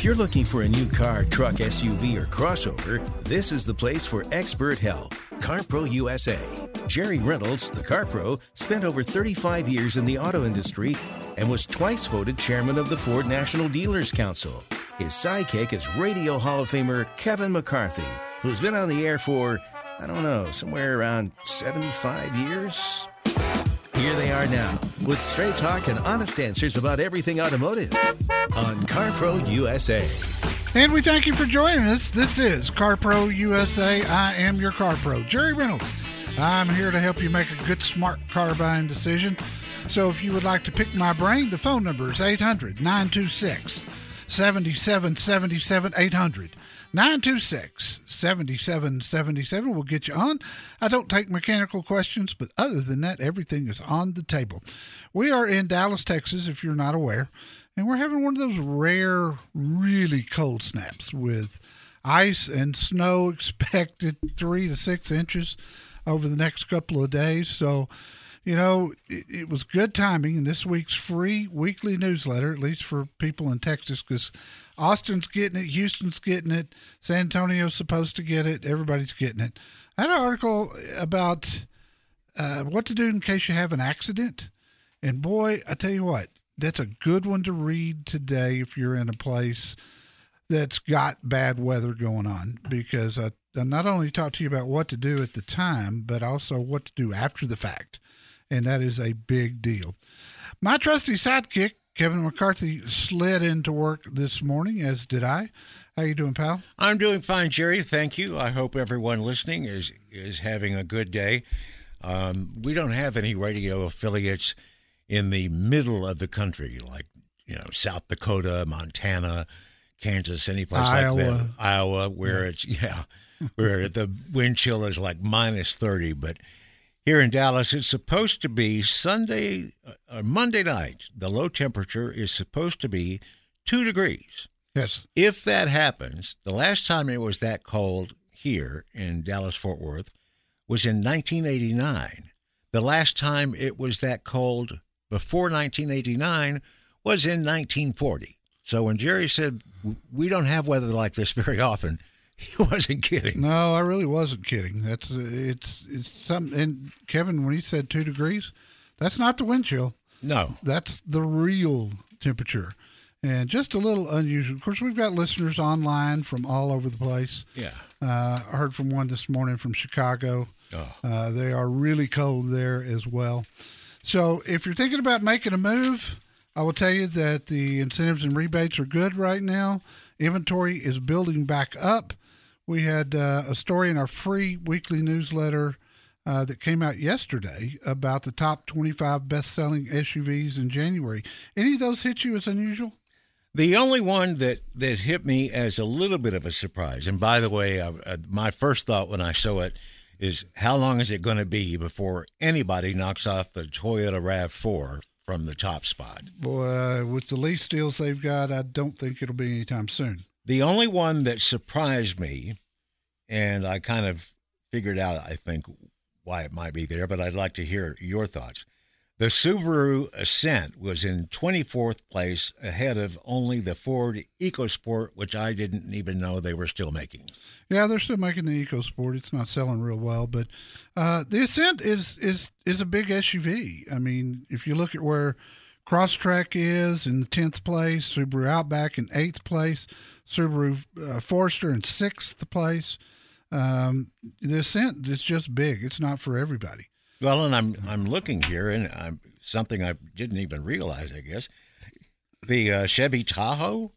If you're looking for a new car, truck, SUV, or crossover, this is the place for expert help. CarPro USA. Jerry Reynolds, the CarPro, spent over 35 years in the auto industry and was twice voted chairman of the Ford National Dealers Council. His sidekick is Radio Hall of Famer Kevin McCarthy, who's been on the air for, I don't know, somewhere around 75 years? Here they are now, with straight talk and honest answers about everything automotive on CarPro USA. And we thank you for joining us. This is CarPro USA. I am your CarPro, Jerry Reynolds. I'm here to help you make a good, smart car buying decision. So if you would like to pick my brain, the phone number is 800 926 7777 800 926 7777 will get you on. I don't take mechanical questions, but other than that, everything is on the table. We are in Dallas, Texas, if you're not aware, and we're having one of those rare, really cold snaps with ice and snow expected three to six inches over the next couple of days. So, you know, it, it, was good timing in this week's free weekly newsletter, at least for people in Texas, because Austin's getting it, Houston's getting it, San Antonio's supposed to get it, everybody's getting it. I had an article about uh, what to do in case you have an accident. And boy, I tell you what, that's a good one to read today if you're in a place that's got bad weather going on, because I, I not only talk to you about what to do at the time, but also what to do after the fact and that is a big deal. My trusty sidekick, Kevin McCarthy, slid into work this morning, as did I. How you doing, pal? I'm doing fine, Jerry. Thank you. I hope everyone listening is is having a good day. Um, we don't have any radio affiliates in the middle of the country, like you know South Dakota, Montana, Kansas, any place Iowa. like that. Iowa, where yeah. it's yeah, where the wind chill is like minus thirty, but here in Dallas, it's supposed to be Sunday or uh, uh, Monday night. The low temperature is supposed to be two degrees. Yes. If that happens, the last time it was that cold here in Dallas Fort Worth was in 1989. The last time it was that cold before 1989 was in 1940. So when Jerry said we don't have weather like this very often, He wasn't kidding. No, I really wasn't kidding. That's it's it's something. And Kevin, when he said two degrees, that's not the wind chill. No, that's the real temperature, and just a little unusual. Of course, we've got listeners online from all over the place. Yeah, uh, I heard from one this morning from Chicago. Oh. Uh, they are really cold there as well. So if you're thinking about making a move, I will tell you that the incentives and rebates are good right now. Inventory is building back up. We had uh, a story in our free weekly newsletter uh, that came out yesterday about the top 25 best selling SUVs in January. Any of those hit you as unusual? The only one that, that hit me as a little bit of a surprise, and by the way, uh, my first thought when I saw it is how long is it going to be before anybody knocks off the Toyota RAV4 from the top spot? Boy, with the lease deals they've got, I don't think it'll be anytime soon. The only one that surprised me, and I kind of figured out, I think, why it might be there, but I'd like to hear your thoughts. The Subaru Ascent was in 24th place ahead of only the Ford EcoSport, which I didn't even know they were still making. Yeah, they're still making the EcoSport. It's not selling real well, but uh, the Ascent is is is a big SUV. I mean, if you look at where Crosstrek is in the tenth place. Subaru Outback in eighth place. Subaru uh, Forester in sixth place. Um, the Ascent is just big. It's not for everybody. Well, and I'm I'm looking here, and I'm something I didn't even realize. I guess the uh, Chevy Tahoe.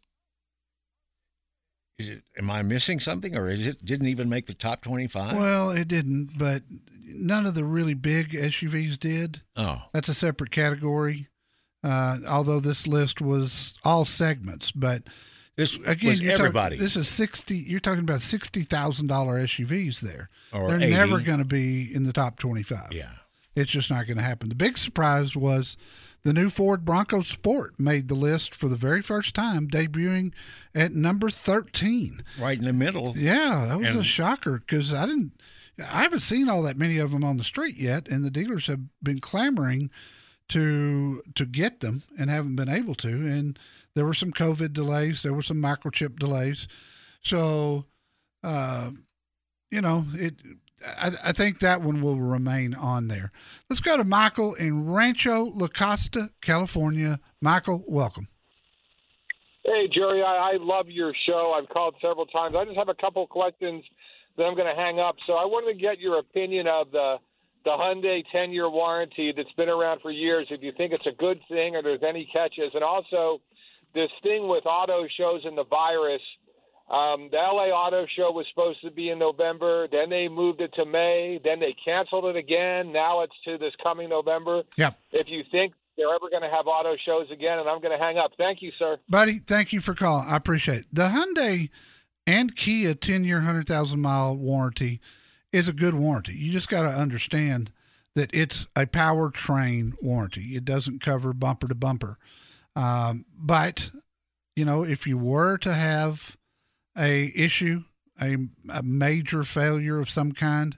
Is it? Am I missing something, or is it didn't even make the top twenty-five? Well, it didn't, but none of the really big SUVs did. oh, That's a separate category. Uh, although this list was all segments, but this again, was you're talk- everybody. this is sixty. You're talking about sixty thousand dollar SUVs there. Or They're 80. never going to be in the top twenty-five. yeah. It's just not going to happen. The big surprise was the new Ford Bronco Sport made the list for the very first time, debuting at number 13. right in the middle. Yeah, that was a shocker because I didn't, I haven't seen all that many of them on the street yet, and the dealers have been clamoring to to get them and haven't been able to. And there were some COVID delays, there were some microchip delays, so uh, you know it. I, I think that one will remain on there. Let's go to Michael in Rancho La Costa, California. Michael, welcome. Hey, Jerry, I, I love your show. I've called several times. I just have a couple questions that I'm going to hang up. So I wanted to get your opinion of the the Hyundai 10 year warranty that's been around for years. If you think it's a good thing or there's any catches, and also this thing with auto shows and the virus. Um, the LA Auto Show was supposed to be in November. Then they moved it to May. Then they canceled it again. Now it's to this coming November. Yep. If you think they're ever going to have auto shows again, and I'm going to hang up. Thank you, sir. Buddy, thank you for calling. I appreciate it. The Hyundai and Kia 10 year, 100,000 mile warranty is a good warranty. You just got to understand that it's a powertrain warranty, it doesn't cover bumper to bumper. Um, but, you know, if you were to have a issue, a, a major failure of some kind,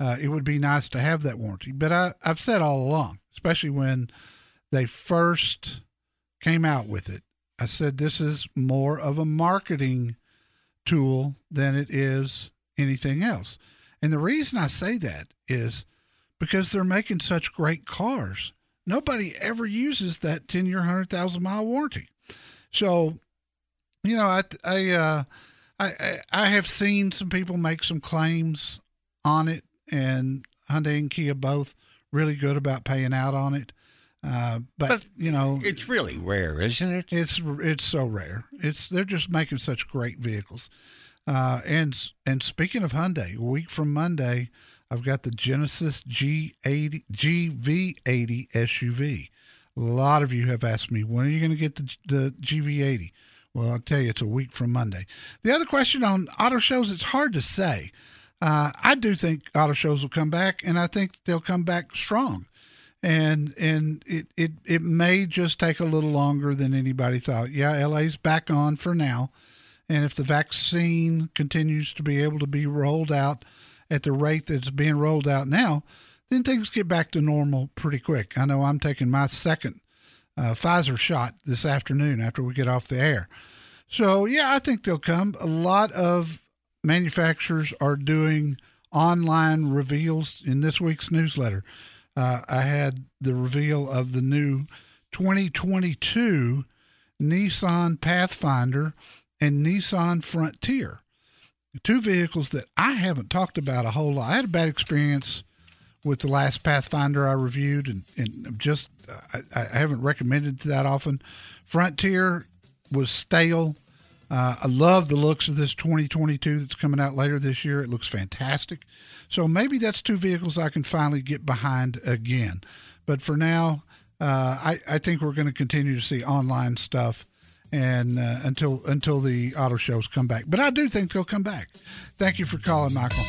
uh, it would be nice to have that warranty. But I, I've said all along, especially when they first came out with it, I said this is more of a marketing tool than it is anything else. And the reason I say that is because they're making such great cars. Nobody ever uses that 10 year, 100,000 mile warranty. So, you know, I, I, uh, I, I- have seen some people make some claims on it, and Hyundai and Kia both really good about paying out on it. Uh, but, But you know, It's really rare, isn't it? it's it's so rare. It's they're just making such great vehicles. Uh, and and speaking of Hyundai, a week from Monday, I've got the Genesis G80 GV80 SUV. A lot of you have asked me when are you going to get the the GV80. Well, I'll tell you, it's a week from Monday. The other question on auto shows, it's hard to say. Uh, I do think auto shows will come back, and I think they'll come back strong and and it, it it may just take a little longer than anybody thought. Yeah, LA's back on for now, and if the vaccine continues to be able to be rolled out at the rate that it's being rolled out now, then things get back to normal pretty quick. I know I'm taking my second uh, Pfizer shot this afternoon after we get off the air. So yeah, I think they'll come. A lot of manufacturers are doing online reveals in this week's newsletter. Uh, I had the reveal of the new 2022 Nissan Pathfinder and Nissan Frontier, two vehicles that I haven't talked about a whole lot. I had a bad experience with the last Pathfinder I reviewed, and, and just I, I haven't recommended that often. Frontier was stale. Uh, I love the looks of this 2022 that's coming out later this year. It looks fantastic. So maybe that's two vehicles I can finally get behind again. But for now, uh, I, I think we're going to continue to see online stuff and uh, until until the auto shows come back. But I do think they'll come back. Thank you for calling, Michael.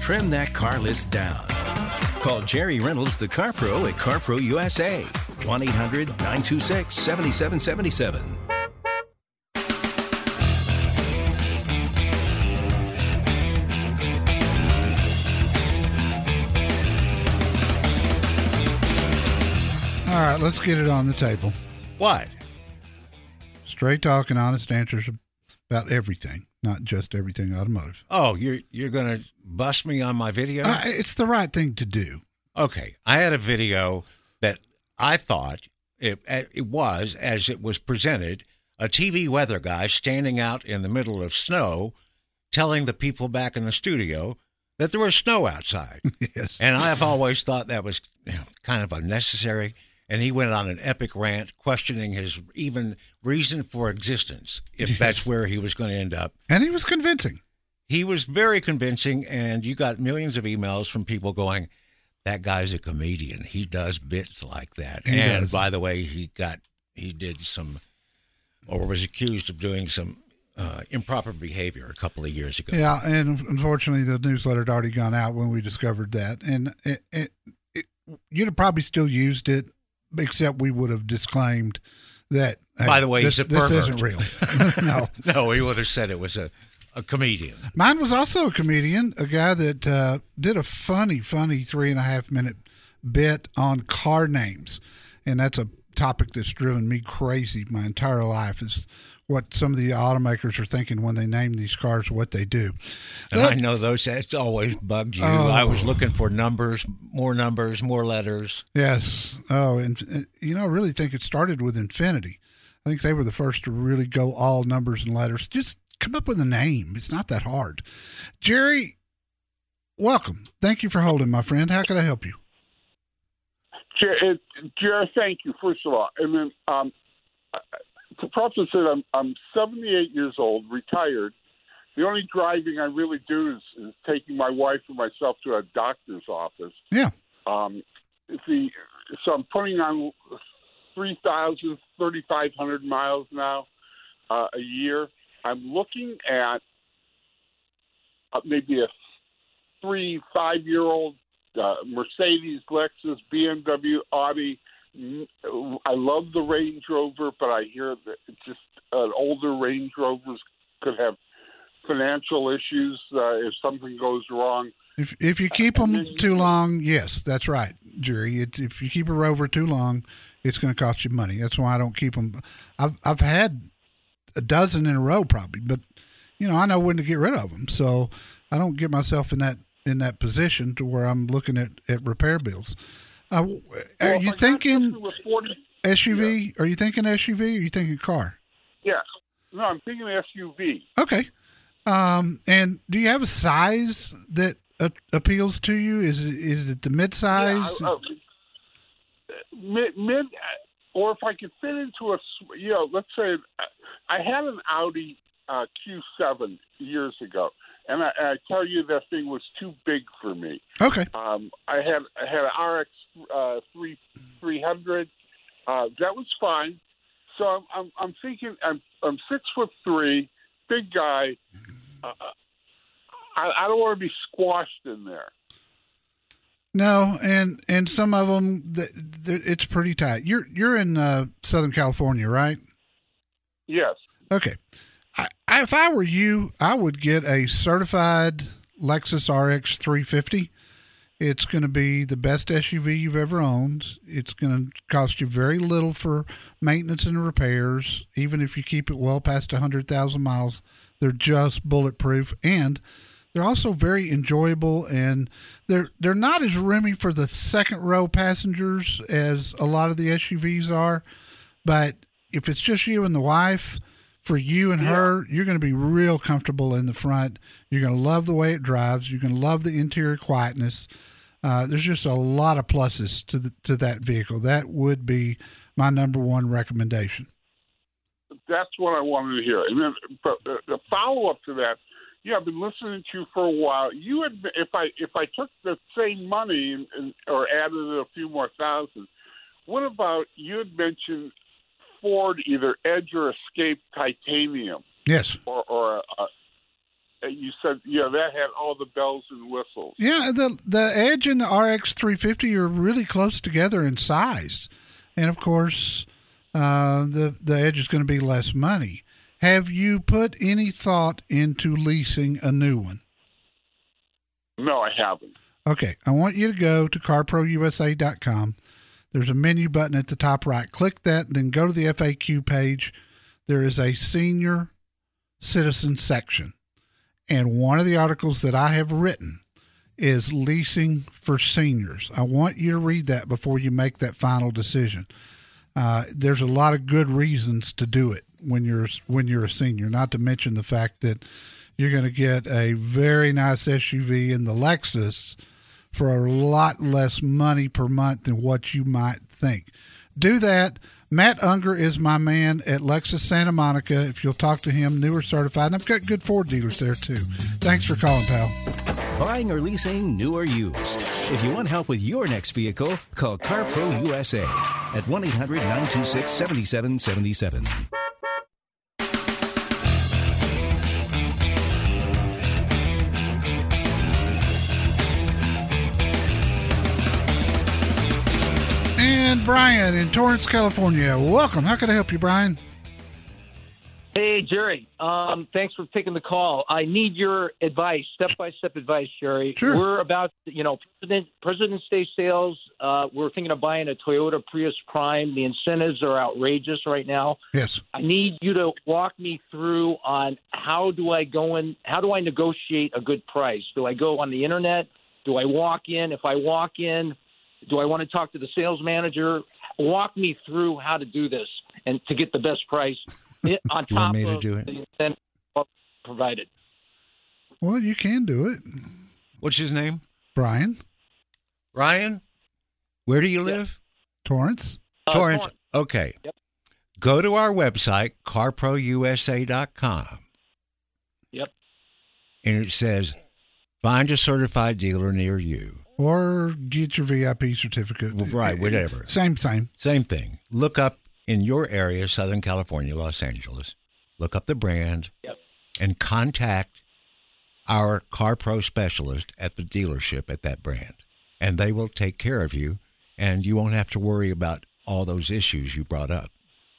Trim that car list down. Call Jerry Reynolds, the Car Pro at CarPro USA. 1 800 926 7777. All right, let's get it on the table. What? Straight talk and honest answers about everything, not just everything automotive. Oh, you're you're gonna bust me on my video? Uh, it's the right thing to do. Okay, I had a video that I thought, it, it was as it was presented a TV weather guy standing out in the middle of snow telling the people back in the studio that there was snow outside. Yes. And I've always thought that was kind of unnecessary. And he went on an epic rant questioning his even reason for existence, if that's where he was going to end up. And he was convincing. He was very convincing, and you got millions of emails from people going, that guy's a comedian. He does bits like that. He and does. by the way, he got he did some or was accused of doing some uh, improper behavior a couple of years ago. Yeah, and unfortunately, the newsletter had already gone out when we discovered that, and it, it, it, you'd have probably still used it, except we would have disclaimed that. hey, By the way, this, he's a this isn't real. no, No, he would have said it was a, a comedian. mine was also a comedian, a guy that uh, did a funny, funny three and a half minute bit on car names, and that's a topic that's driven me crazy my entire life. Is what some of the automakers are thinking when they name these cars, what they do. And I Let's- know those that's always bugged you. Oh. I was looking for numbers, more numbers, more letters. Yes. Oh, and uh, you know, I really think it started with Infiniti. I think they were the first to really go all numbers and letters. Just come up with a name. It's not that hard. Jerry, welcome. Thank you for holding, my friend. How can I help you? Jerry, it- Jared, thank you, first of all. And then um, Preface it, I'm, I'm 78 years old, retired. The only driving I really do is, is taking my wife and myself to a doctor's office. Yeah. Um, the, so I'm putting on 3,000, 3,500 miles now uh, a year. I'm looking at uh, maybe a three, five year old uh, Mercedes, Lexus, BMW, Audi. I love the Range Rover, but I hear that just uh, older Range Rovers could have financial issues uh, if something goes wrong. If if you keep them too long, yes, that's right, Jerry. It, if you keep a rover too long, it's going to cost you money. That's why I don't keep them. I've I've had a dozen in a row probably, but you know I know when to get rid of them, so I don't get myself in that in that position to where I'm looking at, at repair bills. Uh, are Well, you thinking something with 40, SUV? Are you thinking SUV? Or are you thinking car? yeah. No, I'm thinking SUV. Okay. Um, and do you have a size that appeals to you? Is it, is it the mid size? Yeah, I- I- mid, mid, or if I could fit into a, you know, let's say I had an Audi uh, Q7 years ago, and I, I tell you that thing was too big for me. okay. Um, I had I had an RX uh, three three hundred. Uh, that was fine. So I'm I'm, I'm thinking I'm I'm six foot three, big guy. Uh, I, I don't want to be squashed in there. No, and and some of them, th- th- it's pretty tight. You're you're in uh, Southern California, right? Yes. Okay. I, if I were you, I would get a certified Lexus RX 350. It's going to be the best SUV you've ever owned. It's going to cost you very little for maintenance and repairs. Even if you keep it well past 100,000 miles, they're just bulletproof and they're also very enjoyable and they're they're not as roomy for the second row passengers as a lot of the SUVs are, but if it's just you and the wife, for you and her, you're going to be real comfortable in the front. You're going to love the way it drives. You're going to love the interior quietness. Uh, there's just a lot of pluses to the, to that vehicle. That would be my number one recommendation. That's what I wanted to hear. And then but the follow up to that, yeah, I've been listening to you for a while. You had if I if I took the same money and, and or added a few more thousand, what about you had mentioned Ford either Edge or Escape Titanium Yes. or or uh, you said yeah that had all the bells and whistles. Yeah, the the Edge and the RX 350 are really close together in size, and of course, uh, the the Edge is going to be less money. Have you put any thought into leasing a new one? No, I haven't. Okay, I want you to go to carprousa.com. There's a menu button at the top right. Click that, then go to the FAQ page. There is a senior citizen section. And one of the articles that I have written is leasing for seniors. I want you to read that before you make that final decision. Uh, there's a lot of good reasons to do it when you're when you're a senior. Not to mention the fact that you're going to get a very nice SUV in the Lexus for a lot less money per month than what you might think. Do that. Matt Unger is my man at Lexus Santa Monica. If you'll talk to him, newer certified. And I've got good Ford dealers there too. Thanks for calling, pal. Buying or leasing, new or used. If you want help with your next vehicle, call CarPro USA at 1 800 926 7777. And Brian in Torrance, California. Welcome. How can I help you, Brian? Hey, Jerry. Um, thanks for taking the call. I need your advice, step by step advice, Jerry. Sure. We're about, you know, President President's Day sales. Uh, we're thinking of buying a Toyota Prius Prime. The incentives are outrageous right now. Yes. I need you to walk me through on how do I go in? How do I negotiate a good price? Do I go on the internet? Do I walk in? If I walk in, do I want to talk to the sales manager? Walk me through how to do this and to get the best price on top want me to of do it? the incentive provided. Well, you can do it, What's his name? Brian Ryan? Where do you live? Torrance. Uh, Torrance. Torrance. Okay. Yep. Go to our website, carprousa.com, Yep. and it says, find a certified dealer near you. Or get your VIP certificate. Well, right, whatever. Same, same. Same thing. Look up in your area, Southern California, Los Angeles. Look up the brand Yep. and contact our Car Pro specialist at the dealership at that brand. And they will take care of you, and you won't have to worry about all those issues you brought up.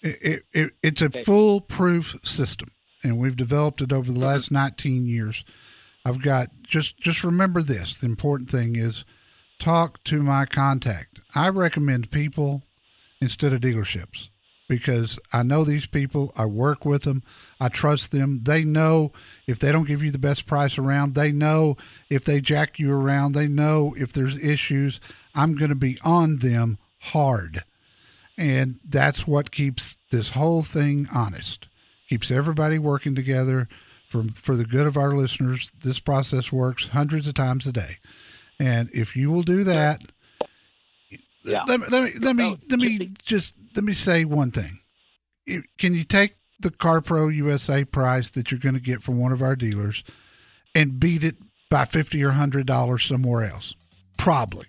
It, it, it, it's a foolproof system, and we've developed it over the mm-hmm. last 19 years. I've got just just remember this. The important thing is talk to my contact. I recommend people instead of dealerships because I know these people. I work with them. I trust them. They know if they don't give you the best price around. They know if they jack you around. They know if there's issues. I'm going to be on them hard. And that's what keeps this whole thing honest. Keeps everybody working together for for the good of our listeners. This process works hundreds of times a day. And if you will do that, Yeah. let me let me let me let me just- just let me say one thing. Can you take the CarPro USA price that you're going to get from one of our dealers and beat it by fifty or hundred dollars somewhere else? Probably.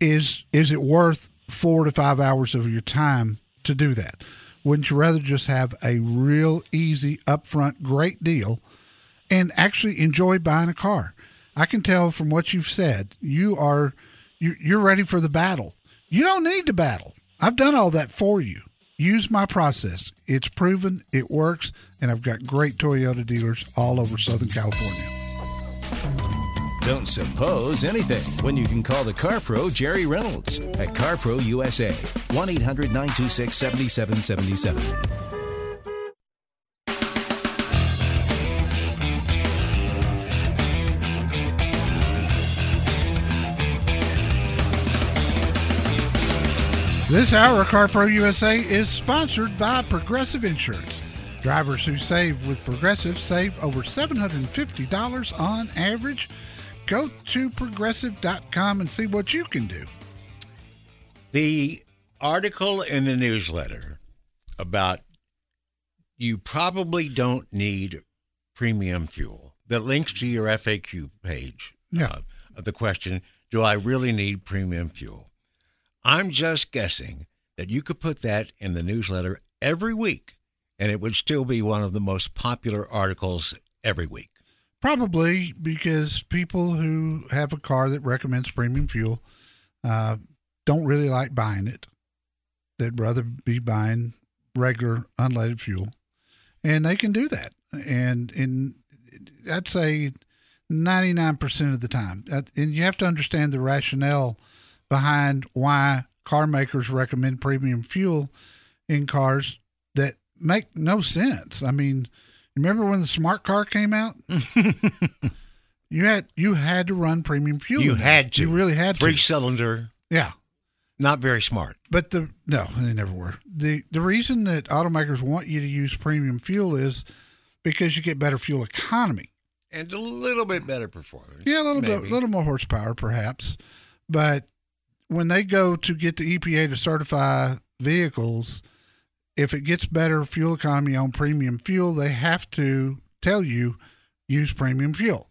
Is is it worth four to five hours of your time to do that? Wouldn't you rather just have a real easy, upfront, great deal and actually enjoy buying a car? I can tell from what you've said, you are you, you're ready for the battle. You don't need to battle. I've done all that for you. Use my process. It's proven, it works, and I've got great Toyota dealers all over Southern California. Don't suppose anything when you can call the Car Pro Jerry Reynolds at CarPro USA 1 800 926 7777. This hour CarPro USA is sponsored by Progressive Insurance. Drivers who save with Progressive save over $750 on average. Go to progressive.com and see what you can do. The article in the newsletter about you probably don't need premium fuel that links to your FAQ page Yeah. uh, of the question, do I really need premium fuel? I'm just guessing that you could put that in the newsletter every week and it would still be one of the most popular articles every week. Probably because people who have a car that recommends premium fuel uh, don't really like buying it. They'd rather be buying regular unleaded fuel, and they can do that. And in I'd say ninety nine percent of the time, and you have to understand the rationale behind why car makers recommend premium fuel in cars that make no sense. I mean, remember when the smart car came out? you had you had to run premium fuel. You had to. You really had Three to. cylinder. Yeah. not very smart. But the no, they never were. the The reason that automakers want you to use premium fuel is because you get better fuel economy and a little bit better performance. Yeah, a little maybe. bit, a little more horsepower, perhaps. But when they go to get the EPA to certify vehicles, if it gets better fuel economy on premium fuel, they have to tell you use premium fuel.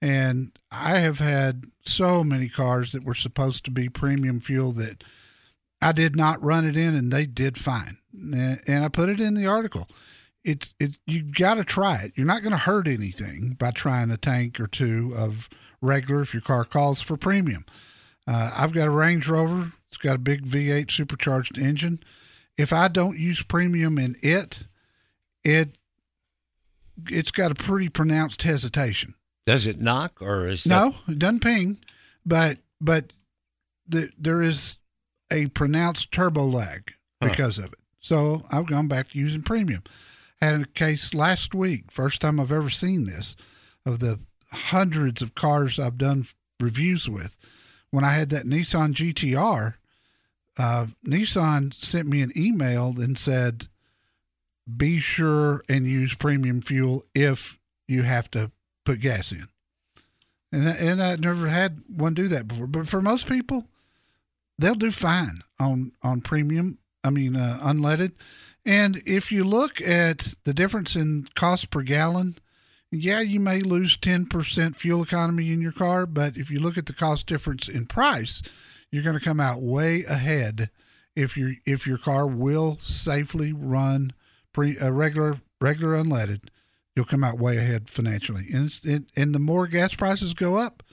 And I have had so many cars that were supposed to be premium fuel that I did not run it in and they did fine. And I put it in the article. It's it you got to try it. You're not going to hurt anything by trying a tank or two of regular if your car calls for premium. Uh, I've got a Range Rover. It's got a big V8 supercharged engine. If I don't use premium in it, it it's got a pretty pronounced hesitation. Does it knock or is no? That... It doesn't ping, but but the, there is a pronounced turbo lag because huh. of it. So I've gone back to using premium. Had a case last week, first time I've ever seen this, of the hundreds of cars I've done reviews with. When I had that Nissan GTR, uh, Nissan sent me an email and said, be sure and use premium fuel if you have to put gas in. And, and I never had one do that before. But for most people, they'll do fine on, on premium, I mean, uh, unleaded. And if you look at the difference in cost per gallon, yeah, you may lose 10% fuel economy in your car, but if you look at the cost difference in price, you're going to come out way ahead if your if your car will safely run pre a regular regular unleaded. You'll come out way ahead financially, and and the more gas prices go up,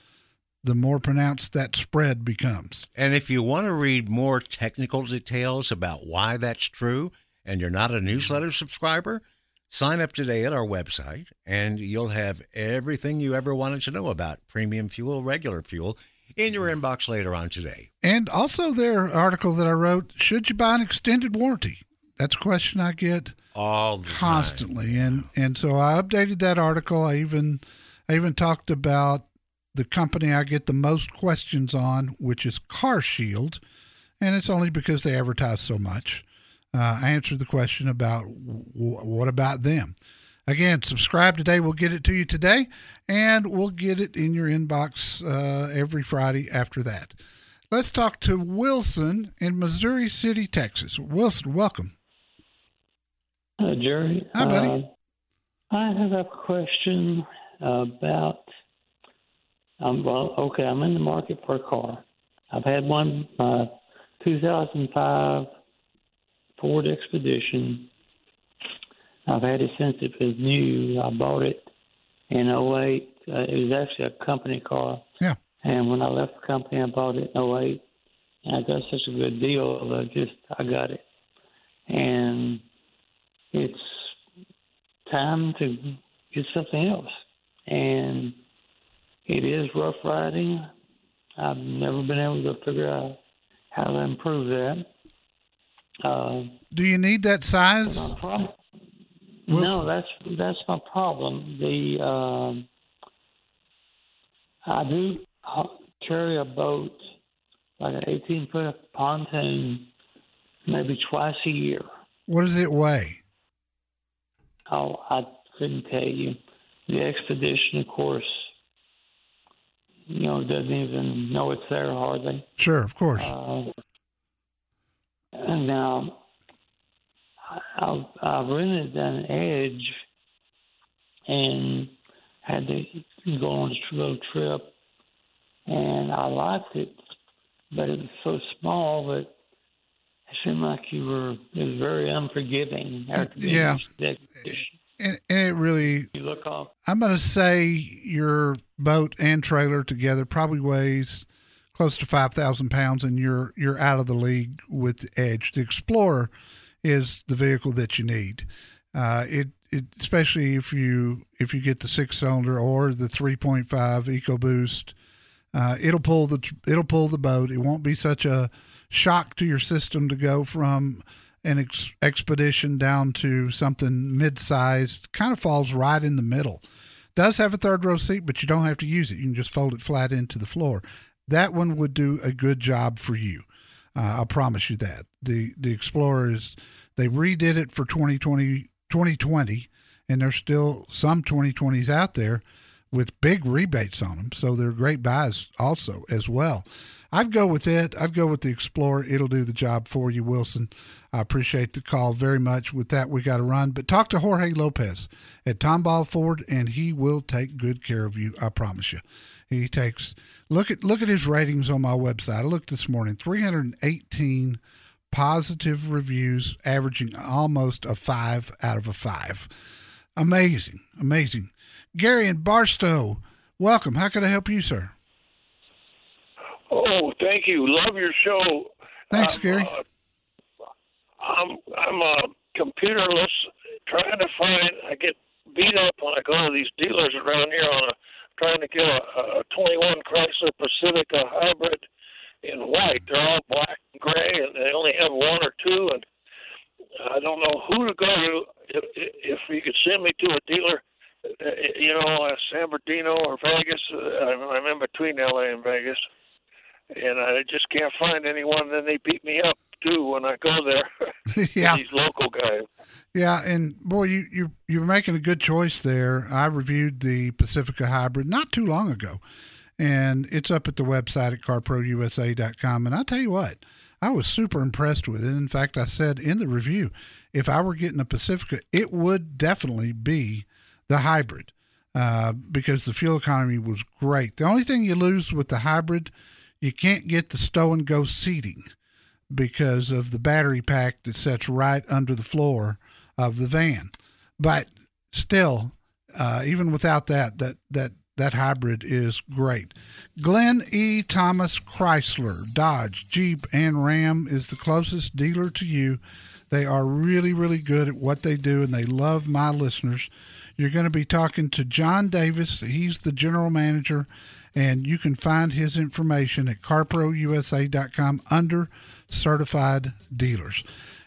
the more pronounced that spread becomes. And if you want to read more technical details about why that's true, and you're not a newsletter subscriber, sign up today at our website, and you'll have everything you ever wanted to know about premium fuel, regular fuel in your inbox later on today. And also, their article that I wrote: Should you buy an extended warranty? That's a question I get all constantly, and and so I updated that article. I even I even talked about the company I get the most questions on, which is Car Shield, and it's only because they advertise so much. Uh, I answered the question about w- what about them. Again, subscribe today. We'll get it to you today, and we'll get it in your inbox uh, every Friday after that. Let's talk to Wilson in Missouri City, Texas. Wilson, welcome. Hi, Jerry. Hi, buddy. Uh, I have a question about. Um, well, okay, I'm in the market for a car. I've had one, uh, 2005 Ford Expedition I've had it since it was new. I bought it in 08. Uh, it was actually a company car. Yeah. And when I left the company, I bought it in 08. And I got such a good deal I just I got it. And it's time to get something else. And it is rough riding. I've never been able to figure out how to improve that. Uh, Do you need that size? No, that's that's my problem. The um, I do carry a boat, like an 18 foot pontoon, maybe twice a year. What does it weigh? Oh, I couldn't tell you. The expedition, of course, you know, doesn't even know it's there hardly. Sure, of course. Uh, and now I, I rented an Edge and had to go on a little trip, and I liked it, but it was so small that it seemed like you were it was very unforgiving. yeah. And, and, it really you look off. I'm going to say your boat and trailer together probably weighs close to five thousand pounds, and you're you're out of the league with the Edge. The Explorer is the vehicle that you need. Uh, it, it especially if you if you get the six cylinder or the 3.5 EcoBoost, uh, it'll pull the it'll pull the boat. It won't be such a shock to your system to go from an ex- expedition down to something mid-sized. Kind of falls right in the middle. Does have a third row seat, but you don't have to use it. You can just fold it flat into the floor. That one would do a good job for you. Uh, I'll promise you that. The the Explorer is they redid it for 2020 2020 and there's still some 2020s out there with big rebates on them. So they're great buys also as well. I'd go with it. I'd go with the Explorer. It'll do the job for you, Wilson. I appreciate the call very much. With that, we got to run. But talk to Jorge Lopez at Tomball Ford, and he will take good care of you. I promise you. He takes look at look at his ratings on my website. I looked this morning, 318 positive reviews, averaging almost a five out of a five. Amazing, amazing. Gary and Barstow, welcome. How can I help you, sir? Oh, thank you. Love your show. Thanks, I'm, Gary. Uh, I'm I'm uh, computerless, trying to find. I get beat up when I go to these dealers around here on a trying to get a, a 21 Chrysler Pacifica hybrid in white. They're all black and gray, and they only have one or two. And I don't know who to go to. If, if you could send me to a dealer, you know, uh, San Bernardino or Vegas. Uh, I'm in between LA and Vegas, and I just can't find anyone. Then they beat me up too when I go there. yeah, these local guys. Yeah, and boy, you you you're making a good choice there. I reviewed the Pacifica Hybrid not too long ago, and it's up at the website at carprousa.com. And I tell you what, I was super impressed with it. In fact, I said in the review, if I were getting a Pacifica, it would definitely be the hybrid uh, because the fuel economy was great. The only thing you lose with the hybrid, you can't get the stow and go seating because of the battery pack that sits right under the floor of the van. But still, uh, even without that, that that that hybrid is great. Glenn E. Thomas Chrysler, Dodge, Jeep, and Ram is the closest dealer to you. They are really, really good at what they do, and they love my listeners. You're going to be talking to John Davis. He's the general manager, and you can find his information at carprousa.com under certified dealers.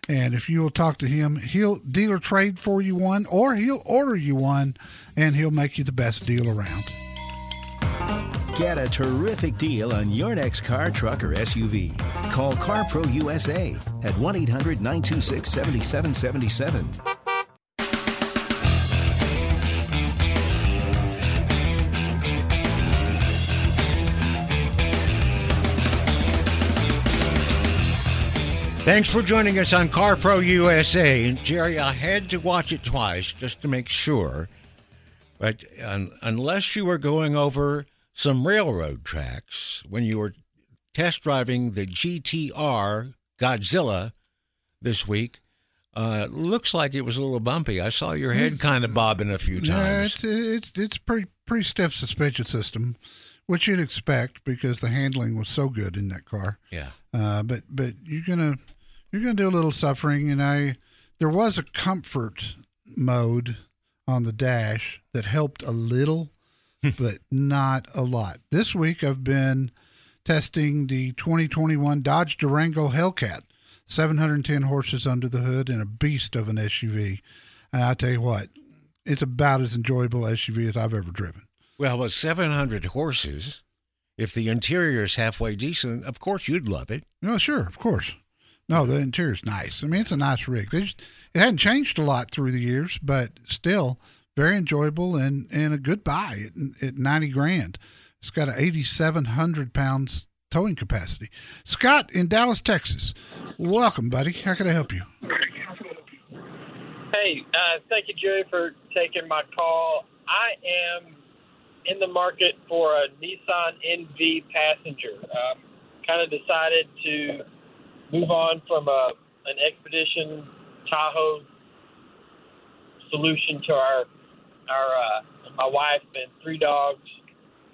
And if you'll talk to him, he'll dealer trade for you one, or he'll order you one, and he'll make you the best deal around. Get a terrific deal on your next car, truck, or SUV. Call CarPro USA at 1 800 926 7777. Thanks for joining us on CarPro USA. And Jerry, I had to watch it twice just to make sure. But um, unless you were going over some railroad tracks when you were test driving the GTR Godzilla this week, uh, looks like it was a little bumpy. I saw your head kind of bobbing a few times. Yeah, it's it's it's pretty pretty stiff suspension system, which you'd expect because the handling was so good in that car. Yeah. Uh, but but you're gonna you're gonna do a little suffering, and I there was a comfort mode on the dash that helped a little, hmm. but not a lot. This week I've been testing the 2021 Dodge Durango Hellcat, 710 horses under the hood and a beast of an SUV. And I tell you what, it's about as enjoyable SUV as I've ever driven. Well, with 700 horses, if the interior is halfway decent, of course you'd love it. No, sure, of course. No, the interior's nice. I mean, it's a nice rig. Just, it hadn't changed a lot through the years, but still very enjoyable and, and a good buy at, at 90 grand. It's got an 8,700 pounds towing capacity. Scott in Dallas, Texas. Welcome, buddy. How can I help you? Hey, uh, thank you, Jerry, for taking my call. I am in the market for a Nissan NV Passenger. Um, kind of decided to move on from a an Expedition Tahoe solution to our our uh, my wife and three dogs.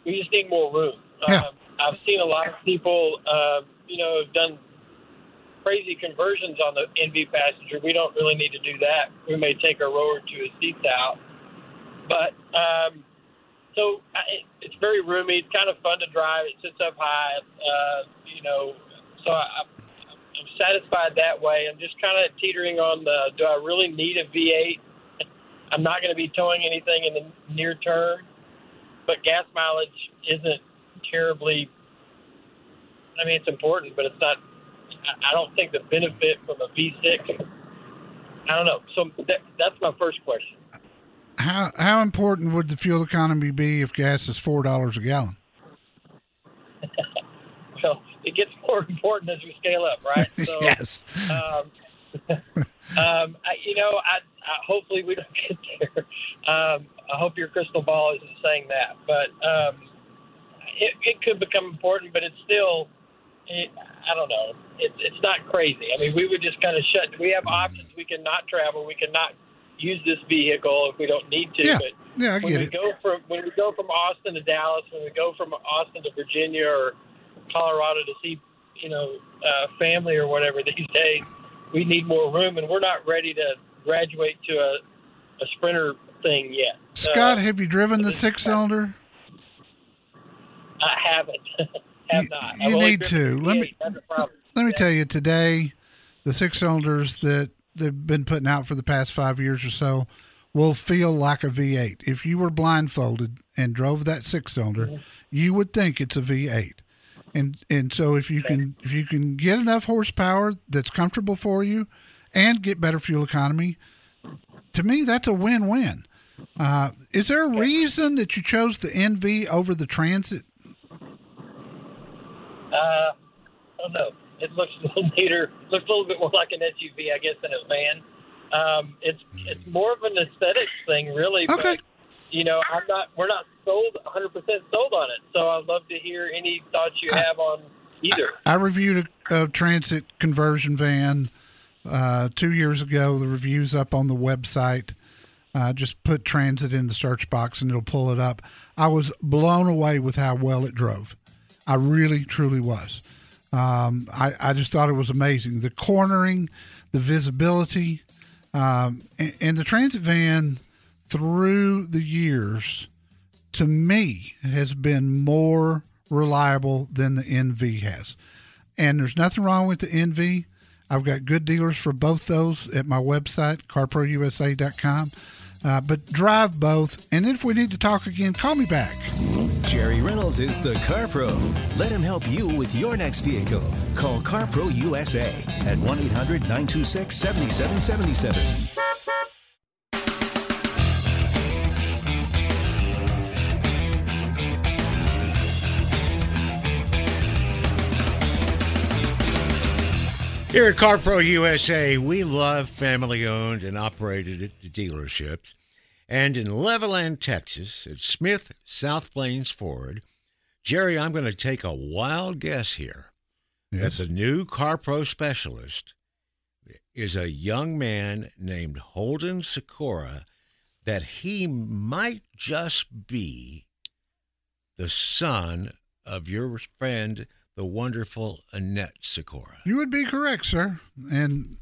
We just need more room. Yeah. Um, I've seen a lot of people, uh, you know, have done crazy conversions on the NV Passenger. We don't really need to do that. We may take our rower to his seats out, but um, so I, it's very roomy. It's kind of fun to drive. It sits up high, uh, you know. So I, I'm satisfied that way. I'm just kind of teetering on the: Do I really need a V8? I'm not going to be towing anything in the near term, but gas mileage isn't terribly. I mean, it's important, but it's not I- don't think the benefit from a V6. I don't know. So that, that's my first question. How how important would the fuel economy be if gas is four dollars a gallon? Well, it gets more important as we scale up, right? So, yes. Um, um, I, you know, I, I hopefully we don't get there. Um, I hope your crystal ball isn't saying that, but um, it, it could become important. But it's still, it, I don't know. It's it's not crazy. I mean, we would just kind of shut. We have options. We can not travel. We can not use this vehicle if we don't need to. Yeah. But Yeah, I when get we it. go from when we go from Austin to Dallas, when we go from Austin to Virginia or Colorado to see, you know, uh, family or whatever these days, we need more room, and we're not ready to graduate to a, a sprinter thing yet. Scott, Uh, have you driven the six cylinder? I haven't. have not. you need to. Let me- V8. That's a problem. Let me tell you, today, the six cylinders that they've been putting out for the past five years or so will feel like a V8. If you were blindfolded and drove that six cylinder, Mm-hmm. you would think it's a V8. And and so if you can if you can get enough horsepower that's comfortable for you, and get better fuel economy, to me that's a win-win. Uh, is there a reason that you chose the NV over the Transit? Uh, I don't know. It looks a little neater. Looks a little bit more like an SUV, I guess, than a van. Um, it's it's more of an aesthetics thing, really. Okay. But, you know, I'm not. We're not sold 100 percent sold on it. So I'd love to hear any thoughts you have on either. I reviewed a, a transit conversion van uh, two years ago. The review's up on the website. Uh, just put transit in the search box and it'll pull it up. I was blown away with how well it drove. I really, truly was. Um, I, I just thought it was amazing. The cornering, the visibility, um, and, and the transit van through the years to me has been more reliable than the NV has. And there's nothing wrong with the NV. I've got good dealers for both those at my website, carprousa.com. Uh, but drive both. And if we need to talk again, call me back. Jerry Reynolds is the Car Pro. Let him help you with your next vehicle. Call CarPro USA at 1 800 926 7777. Here at CarPro USA, we love family owned and operated dealerships. And in Levelland, Texas, at Smith South Plains Ford, Jerry, I'm going to take a wild guess here Yes. that the new CarPro specialist is a young man named Holden Sikora, that he might just be the son of your friend, the wonderful Annette Sikora. You would be correct, sir. And,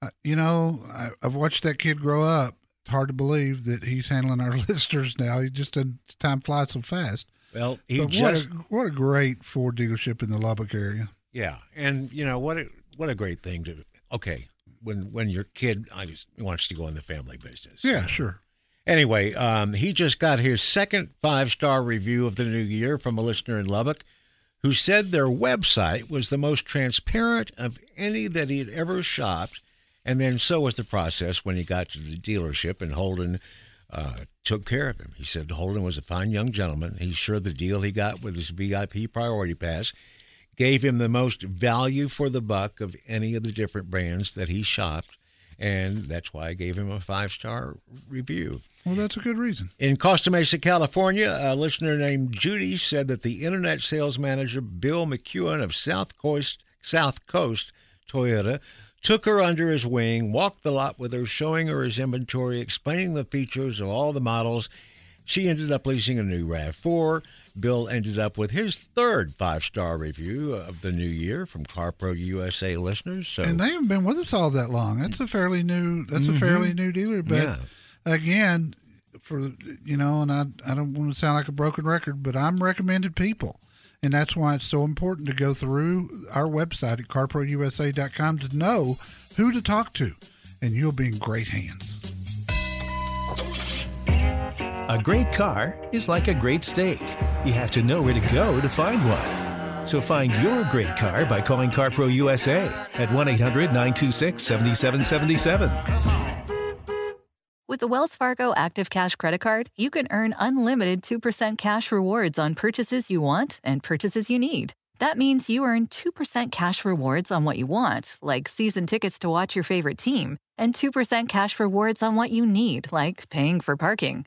uh, you know, I, I've watched that kid grow up. It's hard to believe that he's handling our listeners now. He just doesn't, time flies so fast. Well, he but just what, a, what a great Ford dealership in the Lubbock area. Yeah, and you know what? A, what a great thing to. Okay, when when your kid I just wants to go in the family business. Yeah, sure. Anyway, um, he just got his second five star review of the new year from a listener in Lubbock, who said their website was the most transparent of any that he had ever shopped, and then so was the process when he got to the dealership and Holden. Uh, took care of him. He said Holden was a fine young gentleman. He's sure the deal he got with his VIP priority pass gave him the most value for the buck of any of the different brands that he shopped, and that's why I gave him a five star review. Well, that's a good reason. In Costa Mesa, California, a listener named Judy said that the internet sales manager Bill McEwen of South Coast South Coast Toyota took her under his wing, walked the lot with her, showing her his inventory, explaining the features of all the models. She ended up leasing a new RAV4. Bill ended up with his third five star review of the new year from CarPro USA listeners. So And they haven't been with us all that long. That's a fairly new. That's a mm-hmm. fairly new dealer. But Yeah. again, for you know, and I I don't want to sound like a broken record, but I'm recommended people, and that's why it's so important to go through our website at carprousa.com to know who to talk to, and you'll be in great hands. A great car is like a great steak. You have to know where to go to find one. So find your great car by calling CarPro USA at 1 800 926 7777. With the Wells Fargo Active Cash Credit Card, you can earn unlimited 2% cash rewards on purchases you want and purchases you need. That means you earn 2% cash rewards on what you want, like season tickets to watch your favorite team, and 2% cash rewards on what you need, like paying for parking.